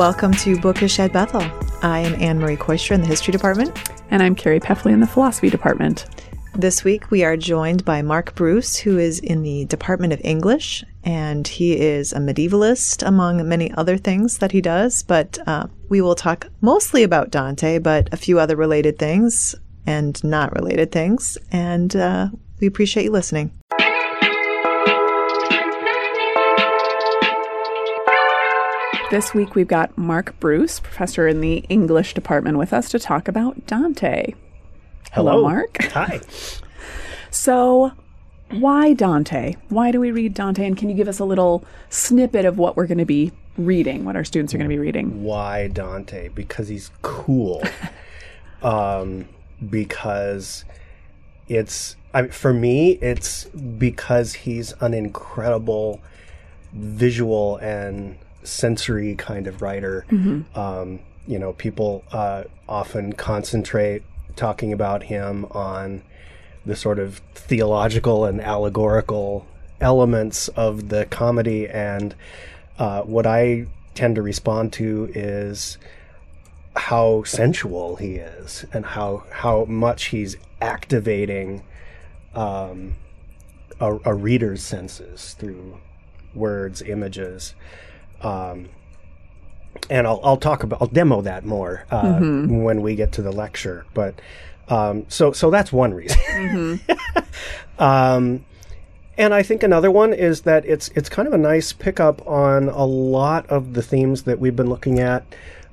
Welcome to Bookish at Bethel. I am Anne Marie Kooistra in the History Department. And I'm Carrie Peffley in the Philosophy Department. This week we are joined by Mark Bruce, who is in the Department of English, and he is a medievalist among many other things that he does. But uh, we will talk mostly about Dante, but a few other related things and not related things. And uh, we appreciate you listening. This week we've got Mark Bruce, professor in the English department, with us to talk about Dante. Hello, Mark. Hi. So, why Dante? Why do we read Dante? And can you give us a little snippet of what we're going to be reading, what our students are going to be reading? Why Dante? Because he's cool. um, because it's I mean, for me, it's because he's an incredible visual and sensory kind of writer. Mm-hmm. Um, you know, people uh, often concentrate talking about him on the sort of theological and allegorical elements of the comedy, and uh, what I tend to respond to is how sensual he is and how how much he's activating um, a, a reader's senses through words, images. Um, and I'll, I'll talk about I'll demo that more uh, Mm-hmm. when we get to the lecture. But um, so so that's one reason. Mm-hmm. um, and I think another one is that it's it's kind of a nice pickup on a lot of the themes that we've been looking at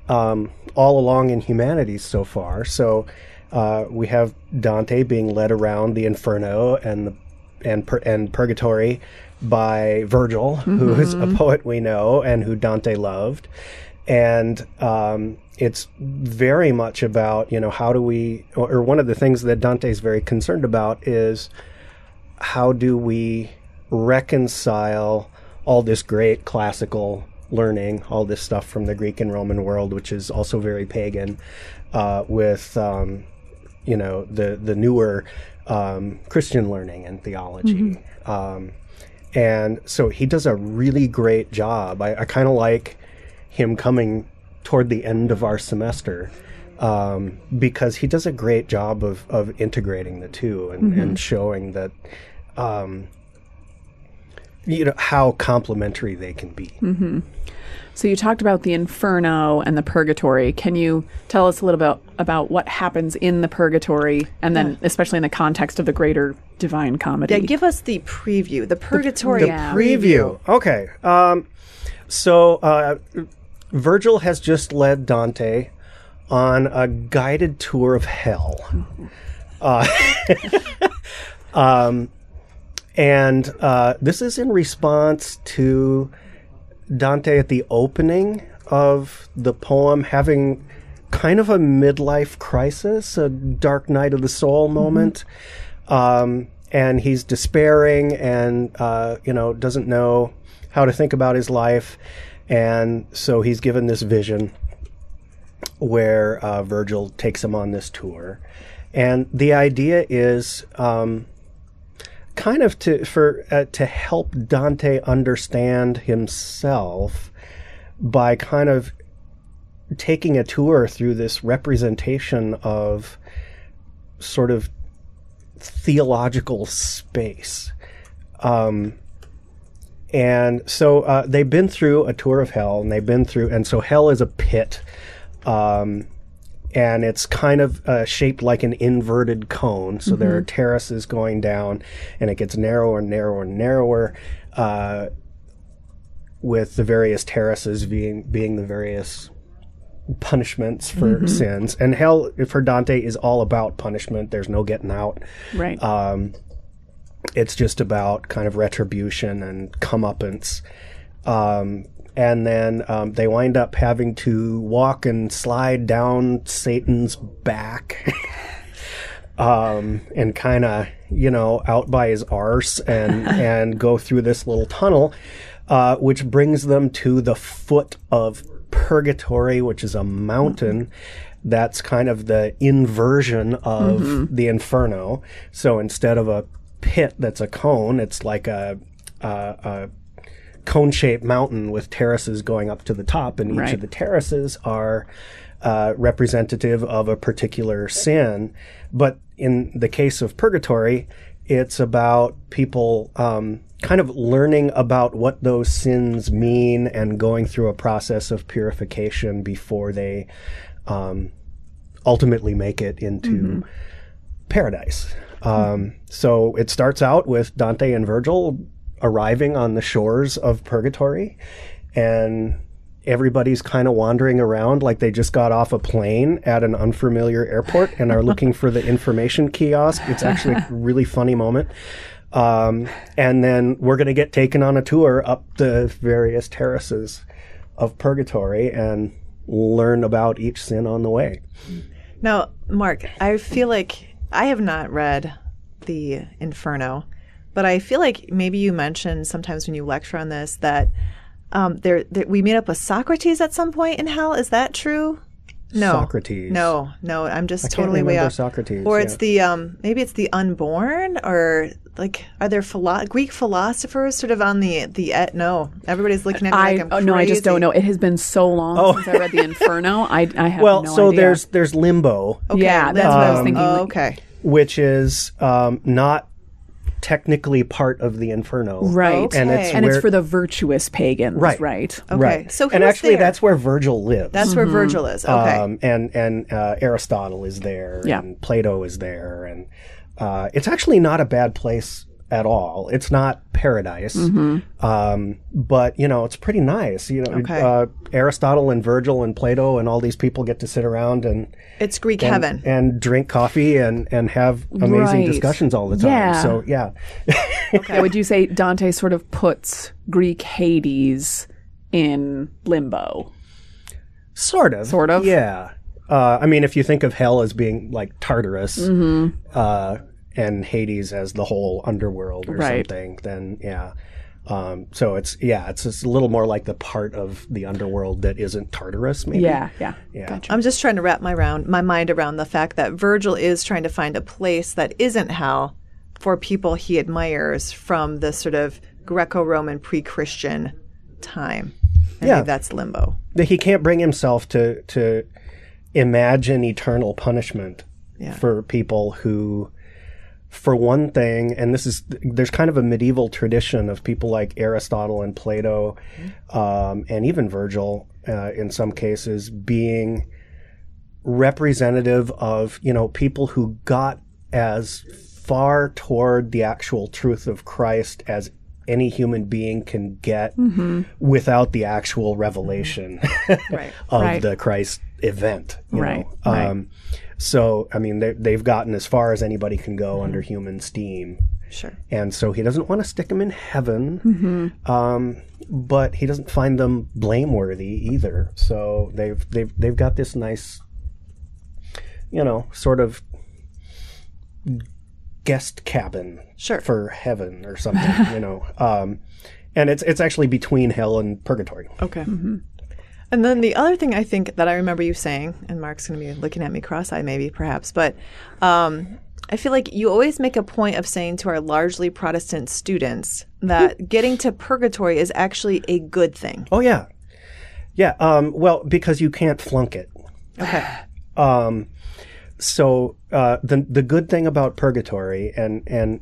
um, all along in humanities so far. So uh, we have Dante being led around the Inferno and the and pur- and Purgatory by Virgil, who is a poet we know and who Dante loved, and um, it's very much about you know how do we or, or one of the things that Dante is very concerned about is how do we reconcile all this great classical learning, all this stuff from the Greek and Roman world, which is also very pagan, uh, with um, you know the the newer um, Christian learning and theology. Um, and so he does a really great job. I, I kind of like him coming toward the end of our semester um, because he does a great job of, of integrating the two and, and showing that um, you know how complementary they can be. So, you talked about the Inferno and the Purgatory. Can you tell us a little bit about what happens in the Purgatory, and then especially in the context of the greater Divine Comedy? Yeah, give us the preview, the purgatory Yeah. preview. Okay. Um, so uh, Virgil has just led Dante on a guided tour of hell. Uh, um, and uh, this is in response to Dante at the opening of the poem having kind of a midlife crisis, a dark night of the soul moment. Um, and he's despairing and, uh, you know, doesn't know how to think about his life. And so he's given this vision where uh, Virgil takes him on this tour. And the idea is um, kind of to for uh, to help Dante understand himself by kind of taking a tour through this representation of sort of theological space. Um, and so uh, they've been through a tour of hell, and they've been through, and so hell is a pit, um, and it's kind of uh, shaped like an inverted cone. So there are terraces going down, and it gets narrower and narrower and narrower, uh, with the various terraces being being the various punishments for sins. And hell for Dante is all about punishment. There's no getting out right. um, it's just about kind of retribution and comeuppance. Um, and then um, they wind up having to walk and slide down Satan's back um, and kind of, you know, out by his arse and, and go through this little tunnel, uh, which brings them to the foot of Purgatory, which is a mountain. That's kind of the inversion of the Inferno. So instead of a pit that's a cone, it's like a, a, a cone shaped mountain with terraces going up to the top, and each Right. of the terraces are uh, representative of a particular sin. But in the case of purgatory, it's about people um, kind of learning about what those sins mean and going through a process of purification before they um, ultimately make it into paradise. Um, so it starts out with Dante and Virgil arriving on the shores of purgatory, and everybody's kind of wandering around like they just got off a plane at an unfamiliar airport and are looking for the information kiosk. It's actually a really funny moment. Um, and then we're going to get taken on a tour up the various terraces of purgatory and learn about each sin on the way. Now, Mark, I feel like I have not read the Inferno, but I feel like maybe you mentioned sometimes when you lecture on this that um, there, there we meet up with Socrates at some point in hell. Is that true? No, Socrates. No, no, I'm just can't totally way remember off. Socrates, or it's yeah. the um, maybe it's the unborn, or like are there philo- Greek philosophers sort of on the the et- no? Everybody's looking at me I like I'm oh, no, I just don't know. It has been so long since I read the Inferno. I I have Well, no so idea. there's there's limbo, Okay, Yeah, that's what I was um, thinking, oh, okay, which is um, not technically part of the Inferno, right, And it's and it's for the virtuous pagans, Right. right? okay. Right. So and actually, there? that's where Virgil lives. that's where Virgil is. Okay, Um, and and uh, Aristotle is there, Yeah. and Plato is there, and uh, it's actually not a bad place at all. It's not paradise, Mm-hmm. um, but you know it's pretty nice. You know, Okay. uh, Aristotle and Virgil and Plato and all these people get to sit around and it's Greek and, heaven. and drink coffee and and have amazing Right. discussions all the time. Yeah. So yeah, Yeah, would you say Dante sort of puts Greek Hades in limbo? sort of, Sort of? yeah. Uh, I mean, if you think of hell as being like Tartarus, Mm-hmm. uh, and Hades as the whole underworld or Right. something, then yeah. Um, so it's yeah, it's just a little more like the part of the underworld that isn't Tartarus, maybe. Yeah, yeah. Yeah. I'm just trying to wrap my round my mind around the fact that Virgil is trying to find a place that isn't hell for people he admires from the sort of Greco-Roman pre-Christian time. I Yeah. think that's limbo. That he can't bring himself to to imagine eternal punishment Yeah. for people who for one thing and this is there's kind of a medieval tradition of people like aristotle and plato um, and even virgil uh, in some cases being representative of you know people who got as far toward the actual truth of christ as any human being can get without the actual revelation Right. of Right. the Christ event. you Right, know? right. So, I mean, they, they've gotten as far as anybody can go under human steam. Sure. And so he doesn't want to stick them in heaven, um, but he doesn't find them blameworthy either. So they've they've they've got this nice, you know, sort of guest cabin Sure. for heaven or something, you know. Um, and it's it's actually between hell and purgatory. Okay. And then the other thing I think that I remember you saying, and Mark's going to be looking at me cross-eyed, maybe, perhaps, but um, I feel like you always make a point of saying to our largely Protestant students that getting to purgatory is actually a good thing. Oh yeah, yeah. Um, well, because you can't flunk it. Okay. Um, so uh, the the good thing about purgatory and and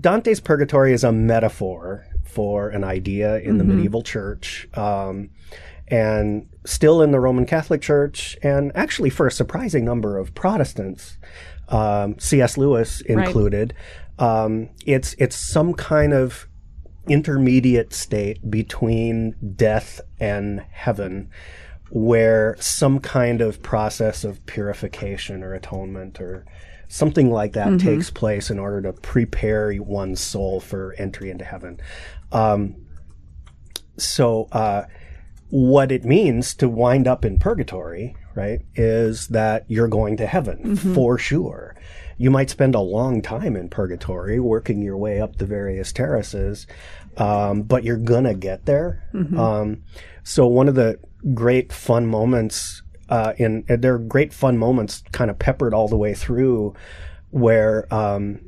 Dante's purgatory is a metaphor for an idea in the medieval church. Um, and still in the Roman Catholic Church, and actually for a surprising number of Protestants, um, C.S. Lewis included, um, it's it's some kind of intermediate state between death and heaven where some kind of process of purification or atonement or something like that takes place in order to prepare one's soul for entry into heaven. Um, so, uh, what it means to wind up in purgatory, right, is that you're going to heaven for sure. You might spend a long time in purgatory working your way up the various terraces, um, but you're gonna get there. Um, so one of the great fun moments uh, in and there are great fun moments kind of peppered all the way through where um,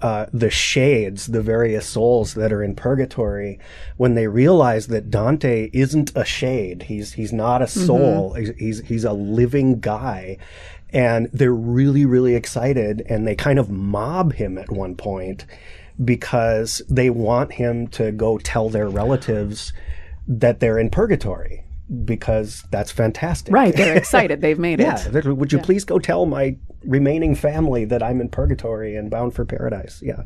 uh, the shades, the various souls that are in purgatory, when they realize that Dante isn't a shade, he's he's not a soul, he's, he's he's a living guy, and they're really really excited, and they kind of mob him at one point because they want him to go tell their relatives that they're in purgatory because that's fantastic. Right. They're excited. They've made Yeah. it. they're- Would you please go tell my remaining family that I'm in purgatory and bound for paradise? Yeah.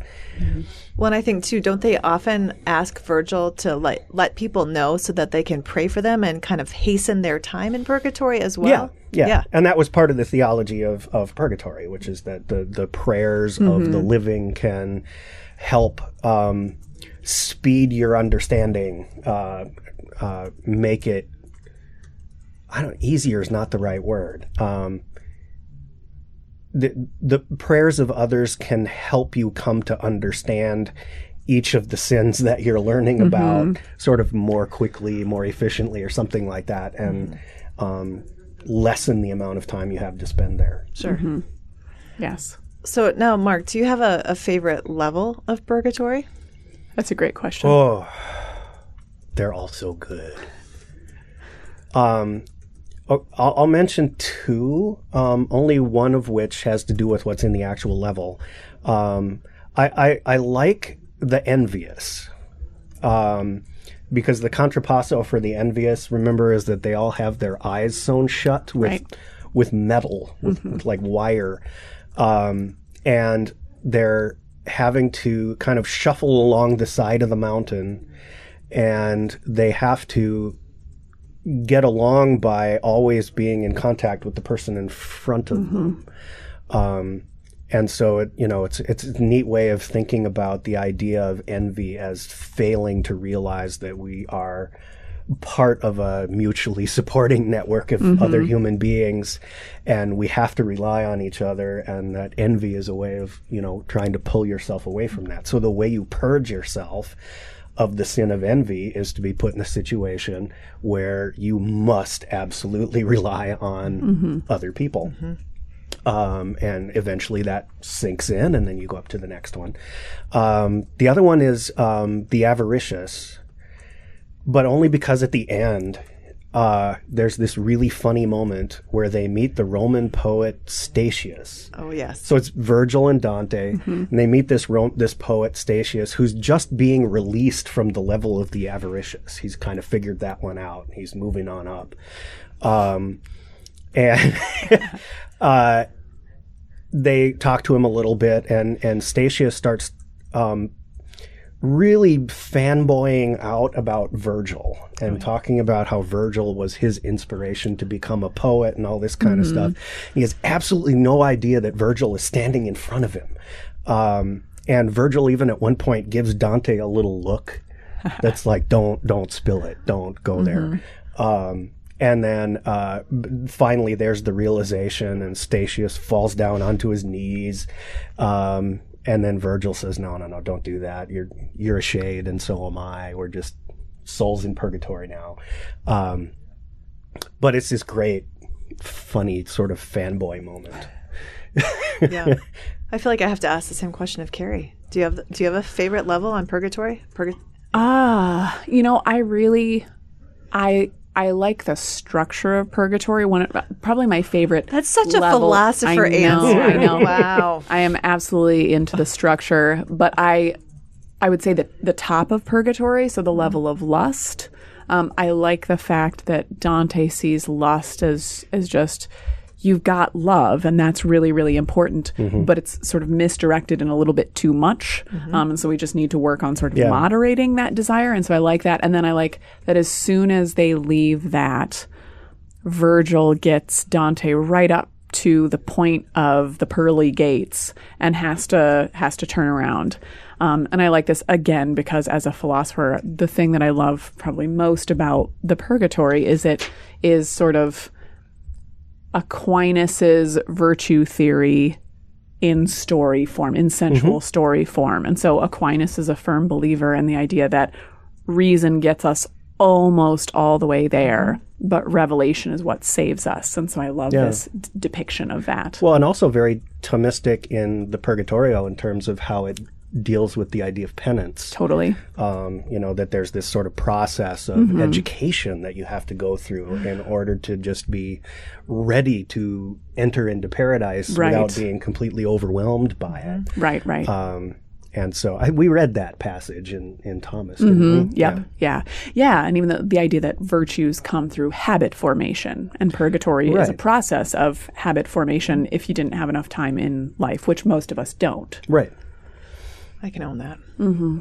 Well, and I think too, don't they often ask Virgil to let let people know so that they can pray for them and kind of hasten their time in purgatory as well? yeah. Yeah. And that was part of the theology of, of purgatory, which is that the, the prayers of the living can help um, speed your understanding, uh, uh, make it, I don't, easier is not the right word. Um, the, the prayers of others can help you come to understand each of the sins that you're learning about sort of more quickly, more efficiently, or something like that, and um, lessen the amount of time you have to spend there. Sure. Yes. So now, Mark, do you have a, a favorite level of purgatory? That's a great question. Oh, they're all so good. Um, I'll, I'll mention two, um, only one of which has to do with what's in the actual level. Um, I, I, I like the envious. Um, because the contrapasso for the envious, remember, is that they all have their eyes sewn shut with Right. with metal, with, with like wire, um, and they're having to kind of shuffle along the side of the mountain, and they have to get along by always being in contact with the person in front of them. Um, and so it, you know, it's it's a neat way of thinking about the idea of envy as failing to realize that we are part of a mutually supporting network of other human beings and we have to rely on each other and that envy is a way of you know trying to pull yourself away from that. So the way you purge yourself of the sin of envy is to be put in a situation where you must absolutely rely on other people. Um, and eventually that sinks in, and then you go up to the next one. Um, the other one is um, the avaricious, but only because at the end uh, there's this really funny moment where they meet the Roman poet Statius. Oh, yes. So it's Virgil and Dante, and they meet this Ro- this poet Statius, who's just being released from the level of the avaricious. He's kind of figured that one out. He's moving on up, um, and uh, they talk to him a little bit, and and Statius starts um, really fanboying out about Virgil and talking about how Virgil was his inspiration to become a poet and all this kind of stuff. He has absolutely no idea that Virgil is standing in front of him. Um, and Virgil even at one point gives Dante a little look that's like, don't, don't spill it. Don't go there. Um, and then uh, finally, there's the realization, and Statius falls down onto his knees. Um, and then Virgil says, "No, no, no, don't do that. You're you're a shade, and so am I. We're just souls in purgatory now." Um, but it's this great, funny sort of fanboy moment. yeah. I feel like I have to ask the same question of Carrie. Do you have Do you have a favorite level on purgatory? Purga- Ah, you know, I really, I I like the structure of purgatory. One, probably my favorite. That's such a philosopher I know, answer. I know. Wow. I am absolutely into the structure, but I, I would say that the top of purgatory, so the level of lust. Um, I like the fact that Dante sees lust as as just you've got love, and that's really really important, but it's sort of misdirected and a little bit too much, um, and so we just need to work on sort of Yeah. moderating that desire. And so I like that, and then I like that as soon as they leave that. Virgil gets Dante right up to the point of the pearly gates and has to has to turn around. Um, and I like this again because as a philosopher, the thing that I love probably most about the purgatory is it is sort of Aquinas's virtue theory in story form, in sensual mm-hmm. story form. And so Aquinas is a firm believer in the idea that reason gets us almost all the way there, mm-hmm. but revelation is what saves us. And so I love Yeah. this d- depiction of that. Well, and also very Thomistic in the Purgatorio in terms of how it deals with the idea of penance. totally. Um, you know, that there's this sort of process of education that you have to go through in order to just be ready to enter into paradise Right. without being completely overwhelmed by it. Right, right. Um, and so I, we read that passage in, in Thomas. didn't we? Yep. Yeah. yeah. And even the, the idea that virtues come through habit formation and purgatory is a process of habit formation if you didn't have enough time in life, which most of us don't. Right. I can own that. Mm-hmm.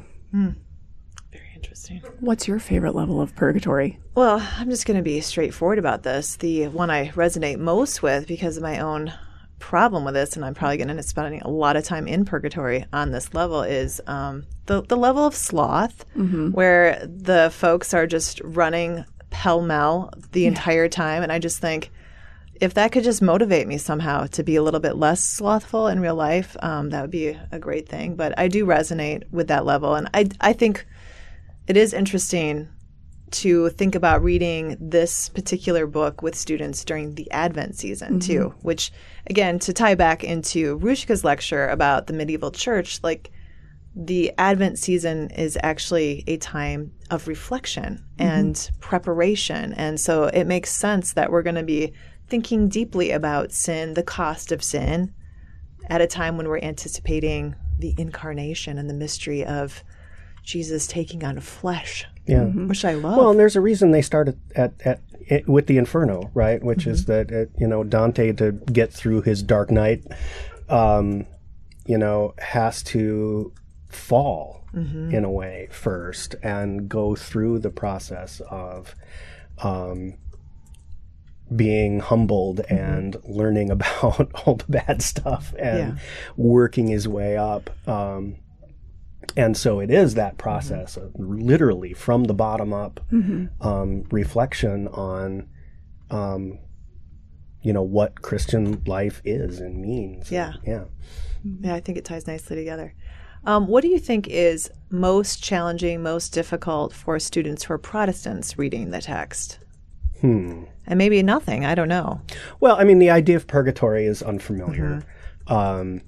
Very interesting. What's your favorite level of purgatory? Well, I'm just going to be straightforward about this. The one I resonate most with because of my own problem with this, and I'm probably going to end up spending a lot of time in purgatory on this level, is um, the, the level of sloth, where the folks are just running pell mell the entire time. And I just think, if that could just motivate me somehow to be a little bit less slothful in real life, um, that would be a great thing. But I do resonate with that level, and I I think it is interesting to think about reading this particular book with students during the Advent season too. Which, again, to tie back into Rushka's lecture about the medieval church, like the Advent season is actually a time of reflection and preparation. And so it makes sense that we're going to be thinking deeply about sin, the cost of sin, at a time when we're anticipating the incarnation and the mystery of Jesus taking on flesh, Yeah. which I love. Well, and there's a reason they started at, at, it, with the Inferno, right? Which is that uh, you know Dante to get through his Dark Night, um, you know, has to fall in a way first and go through the process of um, being humbled and learning about all the bad stuff and Yeah. working his way up. Um, and so it is that process of literally from the bottom up um, reflection on, um, you know, what Christian life is and means. Yeah. yeah. Yeah, I think it ties nicely together. Um, what do you think is most challenging, most difficult for students who are Protestants reading the text? Hmm. And maybe nothing. I don't know. Well, I mean, the idea of purgatory is unfamiliar. Um,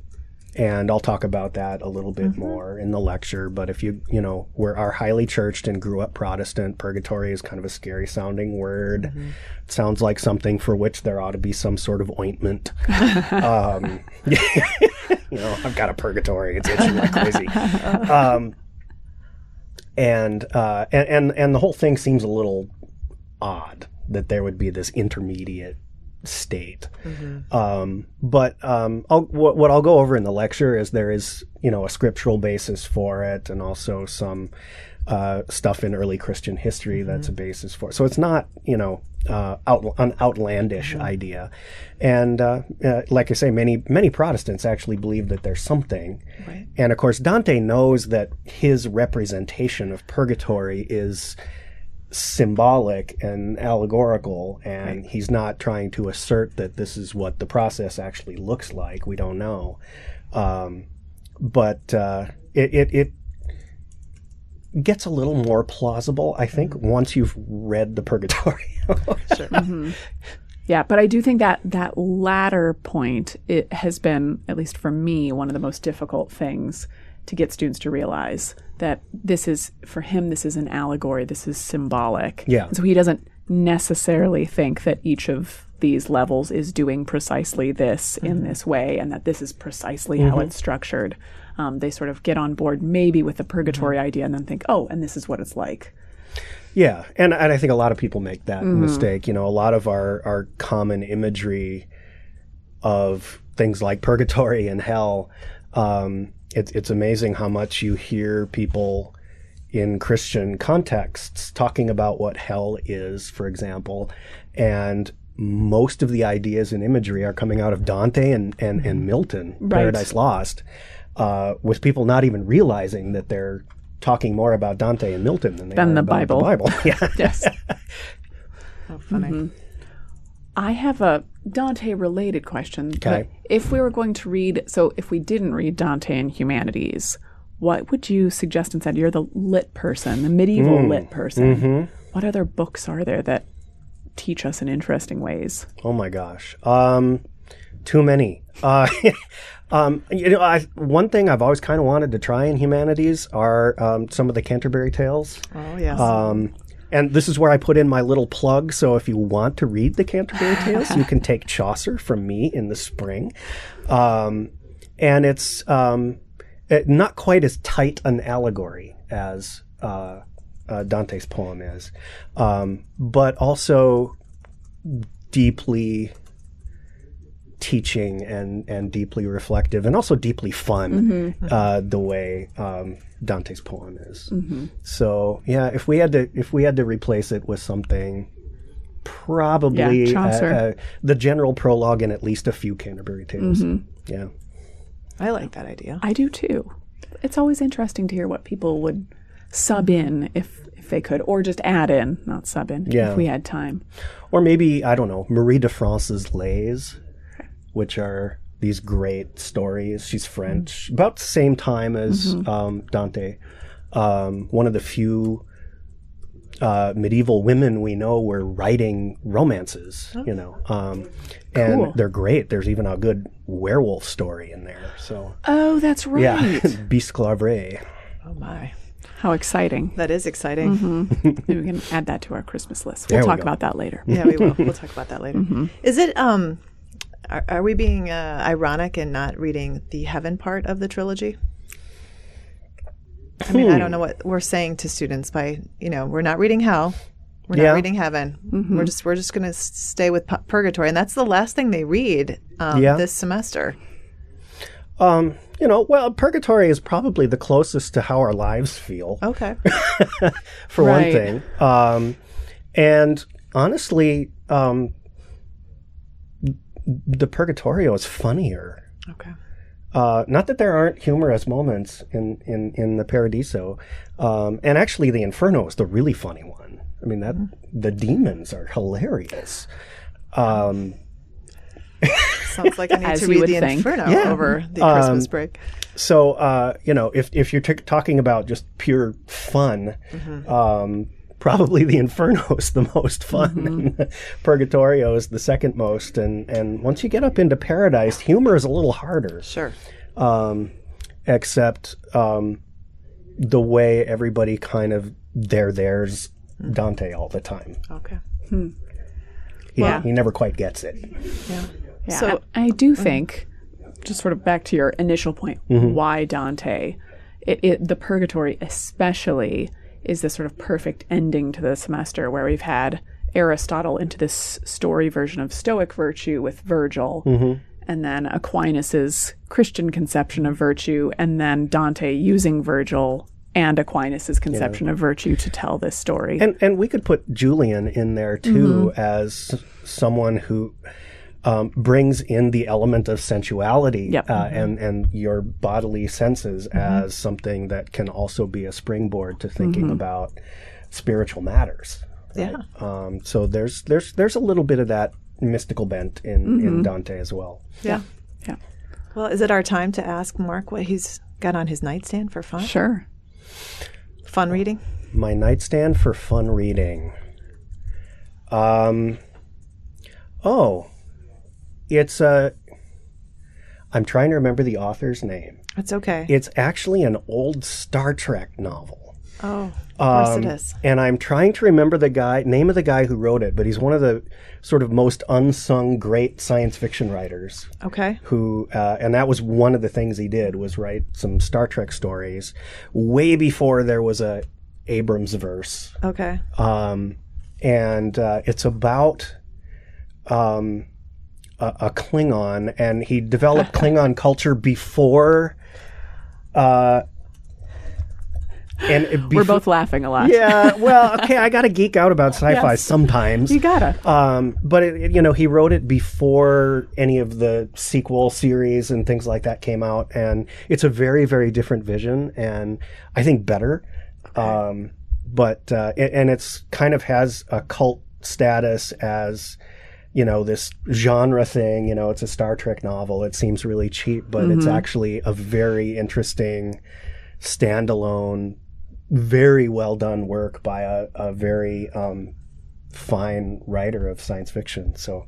and I'll talk about that a little bit more in the lecture. But if you, you know, we're highly churched and grew up Protestant, purgatory is kind of a scary sounding word. It sounds like something for which there ought to be some sort of ointment. um, you know, I've got a purgatory; it's itching like crazy. Um, and, uh, and and and the whole thing seems a little odd that there would be this intermediate state. Um, but um, I'll, what, what I'll go over in the lecture is there is you know a scriptural basis for it, and also some uh, stuff in early Christian history that's a basis for it. So it's not you know uh, out, an outlandish idea, and uh, uh, like I say, many many Protestants actually believe that there's something. Right. And of course, Dante knows that his representation of purgatory is symbolic and allegorical, and he's not trying to assert that this is what the process actually looks like. We don't know. Um, but uh, it, it, it gets a little more plausible, I think, once you've read the Purgatory. Yeah, but I do think that that latter point it has been, at least for me, one of the most difficult things to get students to realize that this is for him. This is an allegory. This is symbolic. Yeah. And so he doesn't necessarily think that each of these levels is doing precisely this in this way, and that this is precisely how it's structured. Um, they sort of get on board maybe with the purgatory idea, and then think, oh, and this is what it's like. Yeah, and, and I think a lot of people make that mistake. You know, a lot of our, our common imagery of things like purgatory and hell, um, it's it's amazing how much you hear people in Christian contexts talking about what hell is, for example, and most of the ideas and imagery are coming out of Dante and, and, and Milton, Right. Paradise Lost, uh, with people not even realizing that they're talking more about Dante and Milton than they Than are the about Bible. The Bible. yeah. Yes. Oh, funny. I have a Dante related question. but Okay. If we were going to read, so if we didn't read Dante in humanities, what would you suggest instead? You're the lit person, the medieval lit person. what other books are there that teach us in interesting ways? Oh my gosh. Um, too many. Uh, um, you know, I, one thing I've always kind of wanted to try in humanities are um, some of the Canterbury Tales. Oh yes. Um, and this is where I put in my little plug. So if you want to read the Canterbury Tales, you can take Chaucer from me in the spring. Um, and it's um, it, not quite as tight an allegory as uh, uh, Dante's poem is, um, but also deeply teaching and and deeply reflective and also deeply fun uh, the way um, Dante's poem is. So yeah, if we had to if we had to replace it with something, probably Yeah, Chaucer. uh, uh, the general prologue and at least a few Canterbury Tales. Yeah. I like that idea. I do too. It's always interesting to hear what people would sub in if if they could, or just add in, not sub in, Yeah. if we had time. Or maybe, I don't know, Marie de France's Lays, which are these great stories. She's French, about the same time as um, Dante. Um, one of the few uh, medieval women we know were writing romances, you know. Um, and Cool. they're great. There's even a good werewolf story in there. So, Oh, that's right. yeah, Bisclavret. Oh my, How exciting. that is exciting. Maybe we can add that to our Christmas list. We'll There talk go. about that later. Yeah, we will. We'll talk about that later. Is it um are, are we being uh, ironic in not reading the heaven part of the trilogy? I mean, I don't know what we're saying to students by, you know, we're not reading hell. We're Yeah. not reading heaven. We're just we're just going to stay with pu- purgatory and that's the last thing they read um, Yeah. this semester. Um, you know, well, purgatory is probably the closest to how our lives feel. Okay. for one thing. Um, and honestly, um, the Purgatorio is funnier. Okay. Uh, not that there aren't humorous moments in, in, in the Paradiso. Um, and actually, the Inferno is the really funny one. I mean, that the demons are hilarious. Um, Sounds like I need to read the think. Inferno Yeah. over the Christmas break. so, uh, you know, if, if you're t- talking about just pure fun, um, probably the Inferno is the most fun, mm-hmm. and the Purgatorio is the second most. And, and once you get up into Paradise, humor is a little harder, Sure. um, except um, the way everybody kind of there there's hmm. Dante all the time. Okay. Hmm. He, Well- he never quite gets it. Yeah. Yeah, So- I, I do mm-hmm. think, just sort of back to your initial point, mm-hmm. why Dante, it, it, the Purgatory especially is this sort of perfect ending to the semester where we've had Aristotle into this story version of Stoic virtue with Virgil, mm-hmm. and then Aquinas's Christian conception of virtue, and then Dante using Virgil and Aquinas's conception of virtue to tell this story. And and we could put Julian in there too mm-hmm. as someone who um, brings in the element of sensuality Yep. uh, and and your bodily senses as something that can also be a springboard to thinking about spiritual matters. Yeah. Um, so there's there's there's a little bit of that mystical bent in, in Dante as well. Yeah. yeah, Well, is it our time to ask Mark what he's got on his nightstand for fun? sure. Fun reading? My nightstand for fun reading. Um. Oh, it's a. I'm trying to remember the author's name. It's okay. It's actually an old Star Trek novel. oh, of course Um, it is. And I'm trying to remember the guy name of the guy who wrote it, but he's one of the sort of most unsung great science fiction writers Okay. who uh, and that was one of the things he did was write some Star Trek stories way before there was a Abrams verse Okay. um, and uh, it's about um, a, a Klingon, and he developed Klingon culture before. Uh, and it We're both laughing a lot. Yeah, well, okay, I got to geek out about sci-fi Yes. sometimes. You gotta. Um, but it, it- you know, he wrote it before any of the sequel series and things like that came out, and it's a very, very different vision, and I think better. Um, but uh, a- and it's kind of has a cult status as you know this genre thing. You know, it's a Star Trek novel. It seems really cheap, but it's actually a very interesting standalone very well done work by a, a very um, fine writer of science fiction. So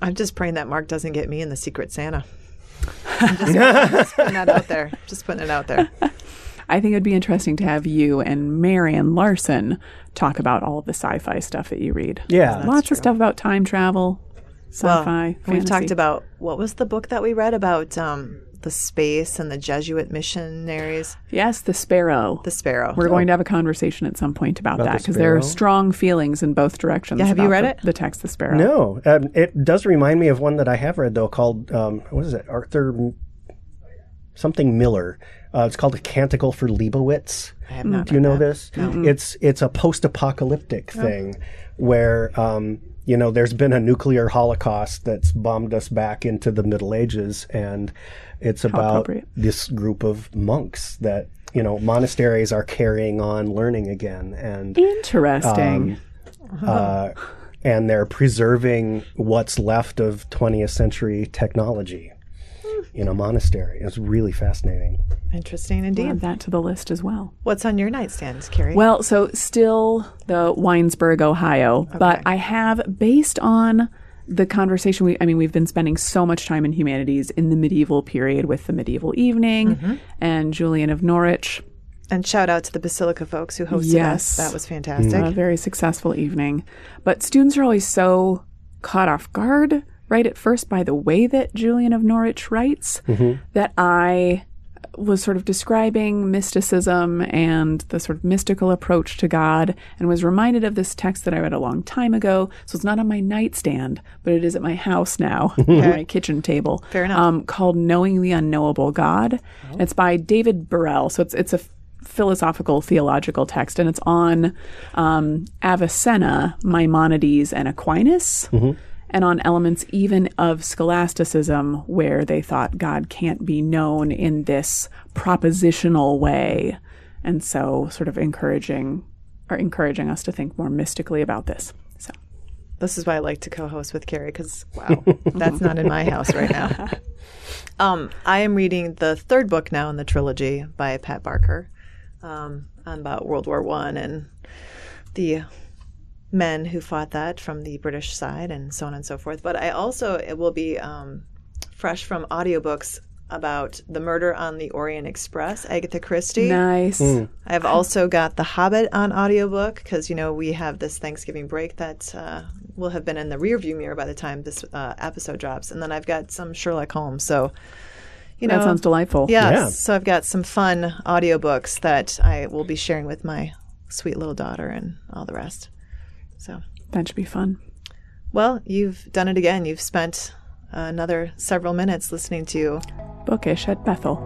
I'm just praying that Mark doesn't get me in the Secret Santa. I'm just, just putting that out there. Just putting it out there. I think it'd be interesting to have you and Marion Larson talk about all of the sci-fi stuff that you read. Yeah, that's lots of stuff about time travel, sci-fi. We've talked about what was the book that we read about um, the space and the Jesuit missionaries? yes, the Sparrow. The Sparrow. We're going to have a conversation at some point about, About that the because there are strong feelings in both directions. Yeah, have you read the, it? The text, the Sparrow. no, um, it does remind me of one that I have read though, called um, what is it, Arthur M- something Miller. Uh, it's called A Canticle for Leibowitz. I have not Do you know that. this? It's it's a post-apocalyptic thing where um, you know there's been a nuclear holocaust that's bombed us back into the Middle Ages, and it's about this group of monks that you know monasteries are carrying on learning again, and Interesting. uh, and they're preserving what's left of 20th century technology in a monastery. It's really fascinating. Interesting indeed. Add that to the list as well. What's on your nightstand, Carrie? Well, so still the Winesburg, Ohio, but I have based on the conversation we I mean we've been spending so much time in humanities in the medieval period with the medieval evening mm-hmm. and Julian of Norwich and shout out to the Basilica folks who hosted Yes. us. That was fantastic. a very successful evening. But students are always so caught off guard right at first by the way that Julian of Norwich writes that I was sort of describing mysticism and the sort of mystical approach to God and was reminded of this text that I read a long time ago. So it's not on my nightstand, but it is at my house now, on my kitchen table. Fair enough. Um, called Knowing the Unknowable God. And it's by David Burrell. So it's, it's a philosophical theological text and it's on um, Avicenna, Maimonides, and Aquinas. And on elements even of scholasticism, where they thought God can't be known in this propositional way, and so sort of encouraging, or encouraging us to think more mystically about this. So This is why I like to co-host with Carrie because wow, that's not in my house right now. Um, I am reading the third book now in the trilogy by Pat Barker, um, on about World War One and the men who fought that from the British side and so on and so forth. But I also it will be um, fresh from audiobooks about the murder on the Orient Express, Agatha Christie. nice. I've also got The Hobbit on audiobook because, you know, we have this Thanksgiving break that uh, will have been in the rearview mirror by the time this uh, episode drops. And then I've got some Sherlock Holmes. So, you know. That sounds delightful. Yes. Yeah. So I've got some fun audiobooks that I will be sharing with my sweet little daughter and all the rest. So, That should be fun. well, you've done it again. You've spent another several minutes listening to Bookish at Bethel.